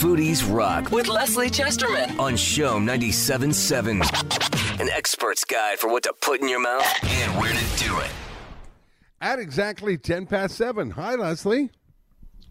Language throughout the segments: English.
Foodies Rock with Leslie Chesterman on CHOM 97.7. An expert's guide for what to put in your mouth and where to do it. At exactly 10 past 7. Hi, Leslie.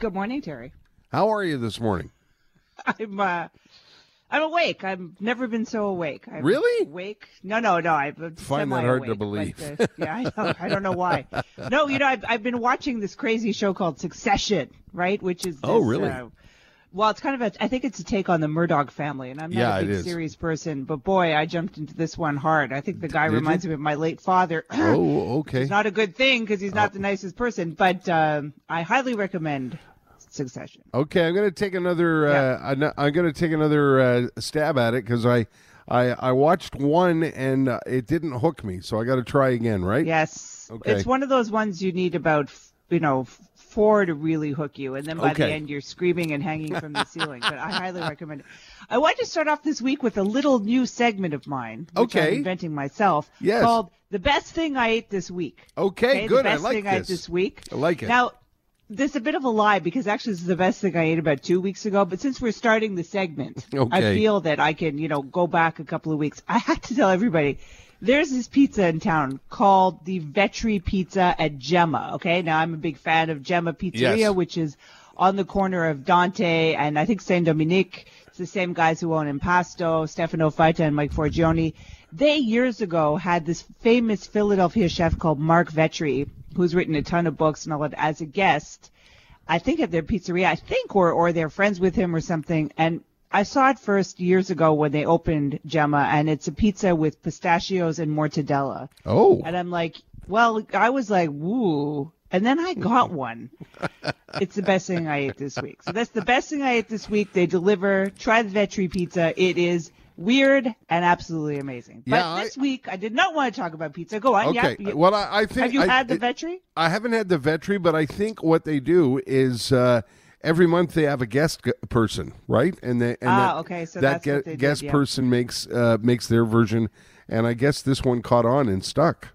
Good morning, Terry. How are you this morning? I'm uh, I'm awake. I've never been so awake. I'm Really? Awake? No, no, no. I'm Find that hard to believe. but, uh, yeah, I know. I don't know why. No, you know, I've I've been watching this crazy show called Succession, right? Which is this, Oh, really? Uh, well, it's kind of a. I think it's a take on the Murdoch family, and I'm not Yeah, a big series person, but boy, I jumped into this one hard. I think the guy Did you? reminds me of my late father. Oh, okay. It's not a good thing because he's Oh. not the nicest person, but um, I highly recommend Succession. Okay, I'm going to take another. Uh, I'm going to take another uh, stab at it because I, I, I watched one and uh, it didn't hook me, so I got to try again, right? Yes. Okay. It's one of those ones you need about, you know, four to really hook you, and then by the end you're screaming and hanging from the ceiling. But I highly recommend it. I want to start off this week with a little new segment of mine, which Okay. I'm inventing myself, Yes. called "The Best Thing I Ate This Week." Okay, the good. I best like thing I ate this. this week. I like it. Now, this is a bit of a lie because actually this is the best thing I ate about two weeks ago. But since we're starting the segment, I feel that I can, you know, go back a couple of weeks. I had to tell everybody. There's this pizza in town called the Vetri Pizza at Gemma. Okay, now I'm a big fan of Gemma Pizzeria, Yes. which is on the corner of Dante and I think Saint Dominique. It's the same guys who own Impasto, Stefano Faita and Mike Forgione. They years ago had this famous Philadelphia chef called Marc Vetri, who's written a ton of books and all that, as a guest. I think at their pizzeria, I think, or or they're friends with him or something. And I saw it first years ago when they opened Gemma, and it's a pizza with pistachios and mortadella. Oh, And I'm like, well, I was like, woo. And then I got one. it's the best thing I ate this week. So that's the best thing I ate this week. They deliver. Try the Vetri pizza. It is weird and absolutely amazing. But Yeah, I- this week, I did not want to talk about pizza. Go on. okay. Yeah. Well, I, I think Have you I, had the it- Vetri? I haven't had the Vetri, but I think what they do is uh, every month they have a guest g- person, right? And they and Ah, that, okay, so that that's what they did, guest yeah. person makes uh, makes their version, and I guess this one caught on and stuck.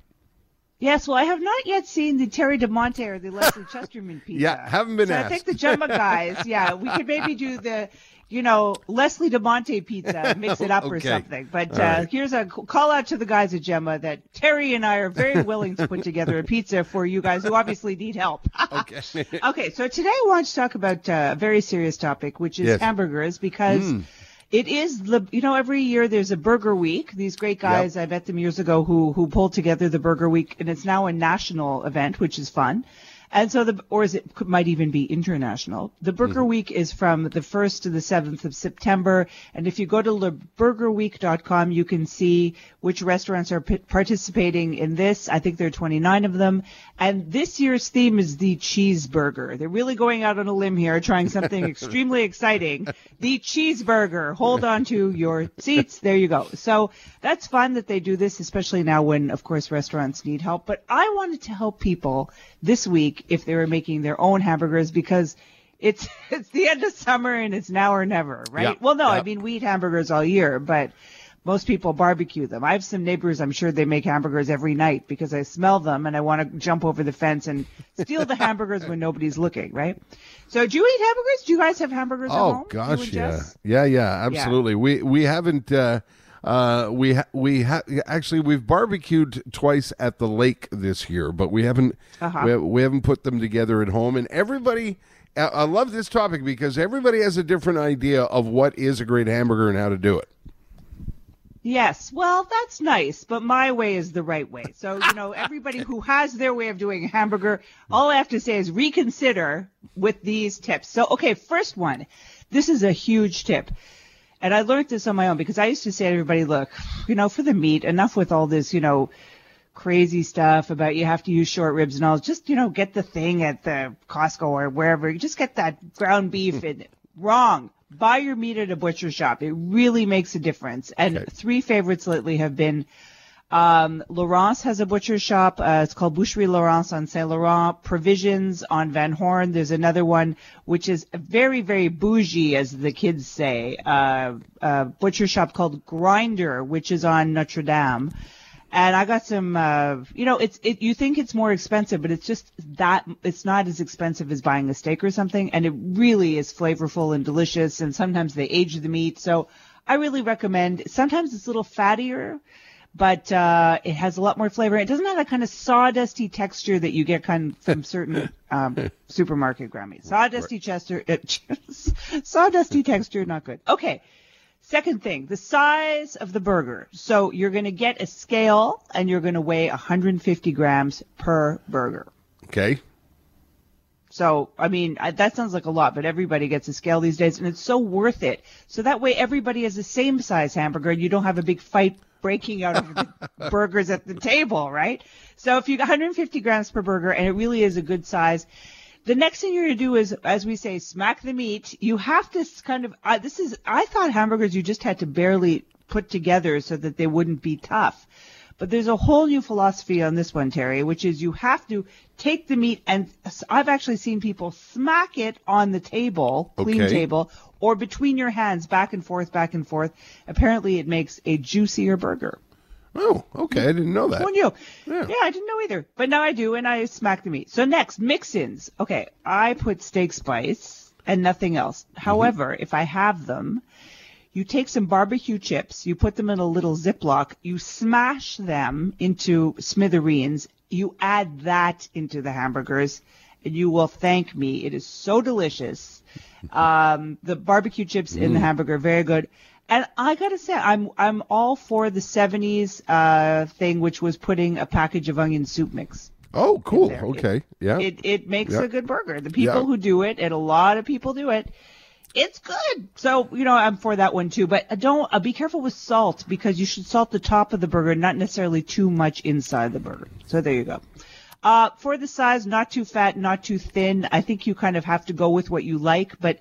Yes, well, I have not yet seen the Terry DiMonte or the Leslie Chesterman pizza. Yeah, haven't been so I asked. think the Gemma guys, yeah, we could maybe do the, you know, Leslie DiMonte pizza, mix it up or something. But uh, right. here's a call out to the guys at Gemma that Terry and I are very willing to put together a pizza for you guys who obviously need help. Okay. okay, so today I want to talk about uh, a very serious topic, which is Yes. Hamburgers, because it is the you know every year there's a Burger Week. These great guys, I met them years ago who who pulled together the Burger Week, and it's now a national event, which is fun. And so the or is it could, might even be international. The Burger mm-hmm. Week is from the 1st to the 7th of September, and if you go to leburgerweek.com, you can see which restaurants are p- participating in this. I think there are 29 of them, and this year's theme is the cheeseburger. They're really going out on a limb here, trying something extremely exciting. The cheeseburger. Hold on to your seats. There you go. So that's fun that they do this, especially now when, of course, restaurants need help. But I wanted to help people this week if they were making their own hamburgers because it's it's the end of summer and it's now or never, right? Yeah, Well, no, yeah. I mean we eat hamburgers all year, but most people barbecue them. I have some neighbors, I'm sure they make hamburgers every night because I smell them and I want to jump over the fence and steal the hamburgers when nobody's looking, right? So do you eat hamburgers? Do you guys have hamburgers at Oh gosh, yeah, Jess? yeah, yeah, absolutely. We we haven't. Uh, uh, we ha- we ha- actually we've barbecued twice at the lake this year, but we haven't Uh-huh. we, we haven't put them together at home. And everybody, I I love this topic because everybody has a different idea of what is a great hamburger and how to do it. Yes, well, that's nice, but my way is the right way. So, you know, everybody who has their way of doing a hamburger, all I have to say is reconsider with these tips. So, okay, first one. This is a huge tip. And I learned this on my own because I used to say to everybody, look, you know, for the meat, enough with all this, you know, crazy stuff about you have to use short ribs and all. Just, you know, get the thing at the Costco or wherever. You just get that ground beef hmm. and wrong. Buy your meat at a butcher shop. It really makes a difference. And Okay. three favorites lately have been um, Lawrence has a butcher shop. Uh, it's called Boucherie Lawrence on Saint Laurent. Provisions on Van Horne. There's another one which is very, very bougie, as the kids say. Uh, butcher shop called Grinder, which is on Notre Dame. and I got some. Uh, you know, it's it. You think it's more expensive, but it's just that it's not as expensive as buying a steak or something, and it really is flavorful and delicious. And sometimes they age the meat, so I really recommend. Sometimes it's a little fattier, but uh, it has a lot more flavor. It doesn't have that kind of sawdusty texture that you get kind of from certain um, supermarket meat. Sawdusty chester, uh, sawdusty texture, not good. Okay. Second thing, the size of the burger. So you're going to get a scale and you're going to weigh 150 grams per burger. Okay. So, I mean, I, that sounds like a lot, but everybody gets a scale these days and it's so worth it. So that way everybody has the same size hamburger and you don't have a big fight breaking out of the burgers at the table, right? So if you got 150 grams per burger and it really is a good size, the next thing you're going to do is, as we say, smack the meat. You have to kind of, uh, this is, I thought hamburgers you just had to barely put together so that they wouldn't be tough. But there's a whole new philosophy on this one, Terry, which is you have to take the meat and I've actually seen people smack it on the table, clean Okay. table, or between your hands, back and forth, back and forth. Apparently it makes a juicier burger. Oh, okay. I didn't know that. Who knew? Yeah. Yeah. I didn't know either. But now I do, and I smack the meat. So next, mix-ins. Okay, I put steak spice and nothing else. Mm-hmm. However, if I have them, you take some barbecue chips, you put them in a little Ziploc, you smash them into smithereens, you add that into the hamburgers, and you will thank me. It is so delicious. Um, the barbecue chips in the Mm. hamburger, very good. And I gotta say, I'm I'm all for the '70s uh, thing, which was putting a package of onion soup mix. Oh, cool. Okay. Yeah. It it makes Yeah. a good burger. The people Yeah. who do it, and a lot of people do it, it's good. So you know, I'm for that one too. But don't uh, be careful with salt because you should salt the top of the burger, not necessarily too much inside the burger. So there you go. Uh, for the size, not too fat, not too thin. I think you kind of have to go with what you like, but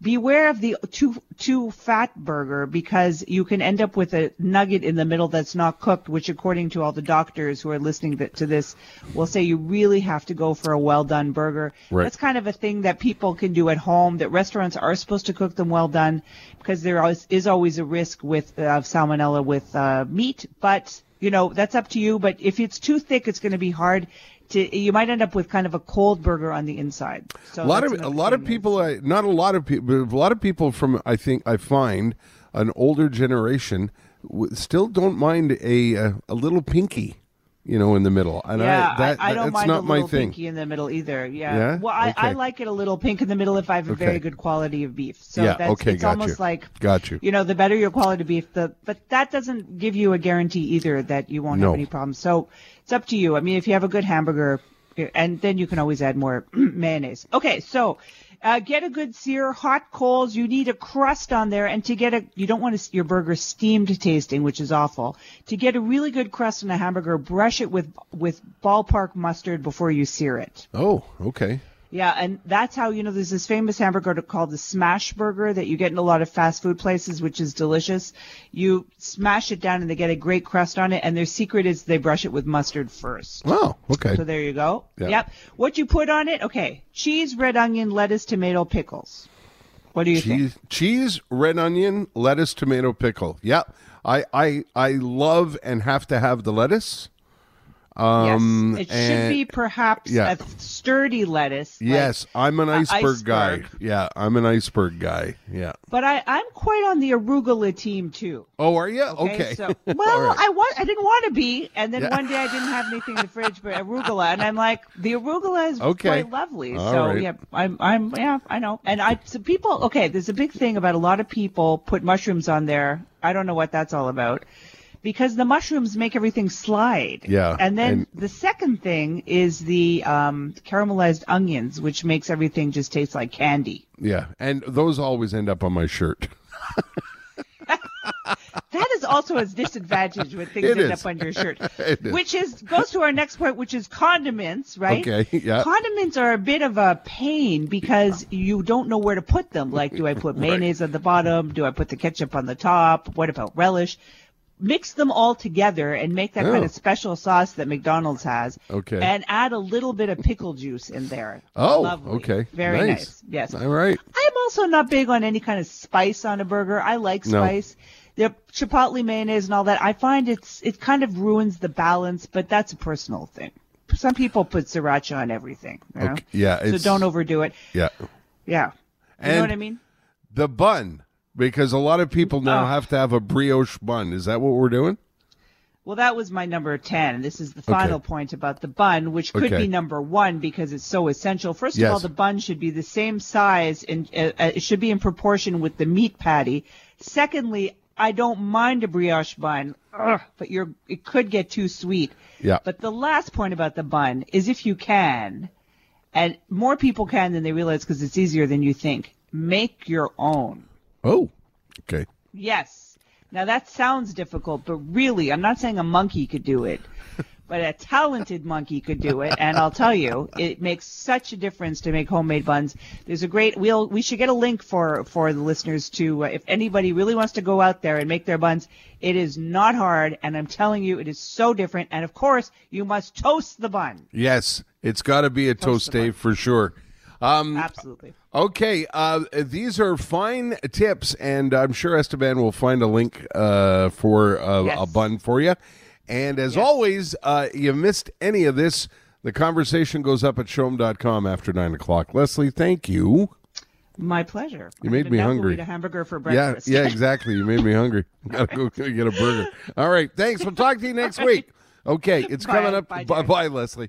beware of the too too fat burger because you can end up with a nugget in the middle that's not cooked, which according to all the doctors who are listening to this will say you really have to go for a well done burger. Right. That's kind of a thing that people can do at home. That restaurants are supposed to cook them well done because there is, is always a risk with uh, salmonella with uh, meat, but you know that's up to you. But if it's too thick, it's going to be hard. To, you might end up with kind of a cold burger on the inside. So a lot of a lot of people I, not a lot of people but a lot of people from i think i find an older generation w- still don't mind a uh, a little pinky you know in the middle and Yeah, i that, I, I don't that's mind not a my little thing pinky in the middle either. Yeah. Yeah? Well, I, I like it a little pink in the middle if I have a Okay. very good quality of beef. So Yeah, that's okay, it's got almost you. like Got you. You know, the better your quality of beef, the but that doesn't give you a guarantee either that you won't No. have any problems. So it's up to you. I mean, if you have a good hamburger, and then you can always add more mayonnaise. Okay, so. Uh, get a good sear, hot coals. You need a crust on there, and to get a, you don't want to, your burger steamed tasting, which is awful. To get a really good crust on a hamburger, brush it with with ballpark mustard before you sear it. oh okay Yeah, and that's how you know there's this famous hamburger called the smash burger that you get in a lot of fast food places, which is delicious. You smash it down and they get a great crust on it, and their secret is they brush it with mustard first. oh okay So there you go. Yeah. Yep. What you put on it? Okay, cheese, red onion, lettuce, tomato, pickles. What do you think? cheese cheese red onion lettuce tomato pickle Yep. i i i love and have to have the lettuce um yes, it should be perhaps yeah. a sturdy lettuce. like- yes i'm an uh, iceberg, guy yeah i'm an iceberg guy yeah but I, I'm quite on the arugula team too. oh are you okay, So, well, right. I was I didn't want to be, and then Yeah. one day I didn't have anything in the fridge but arugula, and I'm like, the arugula is Okay. quite lovely. All so right. yeah, I'm I'm yeah, I know. And I so people okay, there's a big thing about a lot of people put mushrooms on there. I don't know what that's all about. Because the mushrooms make everything slide. Yeah, And then and- the second thing is the um, caramelized onions, which makes everything just taste like candy. Yeah, and those always end up on my shirt. That is also a disadvantage when things It end is. up on your shirt. Is. Which is goes to our next point, which is condiments, right? Okay, yeah. Condiments are a bit of a pain because you don't know where to put them. Like, do I put mayonnaise at the bottom? Do I put the ketchup on the top? What about relish? Mix them all together and make that kind Oh. of special sauce that McDonald's has. Okay. And add a little bit of pickle juice in there. Oh, Lovely. okay. Very nice. nice. Yes. All right. I'm also not big on any kind of spice on a burger. I like spice. No. the chipotle mayonnaise and all that. I find it's it kind of ruins the balance, but that's a personal thing. Some people put sriracha on everything. You know? Okay, yeah, So don't overdo it. Yeah. Yeah. You And- know what I mean? The bun, because a lot of people now Oh. have to have a brioche bun. Is that what we're doing? Well, that was my number 10. This is the final Okay. point about the bun, which could Okay. be number one because it's so essential. First Yes. of all, the bun should be the same size and uh, uh, it should be in proportion with the meat patty. Secondly, I don't mind a brioche bun, ugh, but you're, it could get too sweet. Yeah. But the last point about the bun is if you can, and more people can than they realize because it's easier than you think, make your own. Oh, okay. Yes. Now that sounds difficult, but really, I'm not saying a monkey could do it, but a talented monkey could do it. And I'll tell you, it makes such a difference to make homemade buns. There's a great, we'll, we should get a link for, for the listeners to, uh, if anybody really wants to go out there and make their buns, it is not hard. And I'm telling you, it is so different. And of course, you must toast the bun. Yes, it's got to be a toast bun. day for sure. Um, Absolutely. Okay, uh, these are fine tips, and I'm sure Esteban will find a link uh, for a, Yes. a bun for you. And as Yes. always, uh, you missed any of this, the conversation goes up at chom.com after 9 o'clock. Leslie, thank you. My pleasure. You made me hungry. Eat a hamburger for breakfast. yeah, yeah, exactly. You made me hungry. Gotta go get a burger. All right, thanks. We'll talk to you next week. Okay, it's Bye. coming up. Bye, bye, bye, Leslie.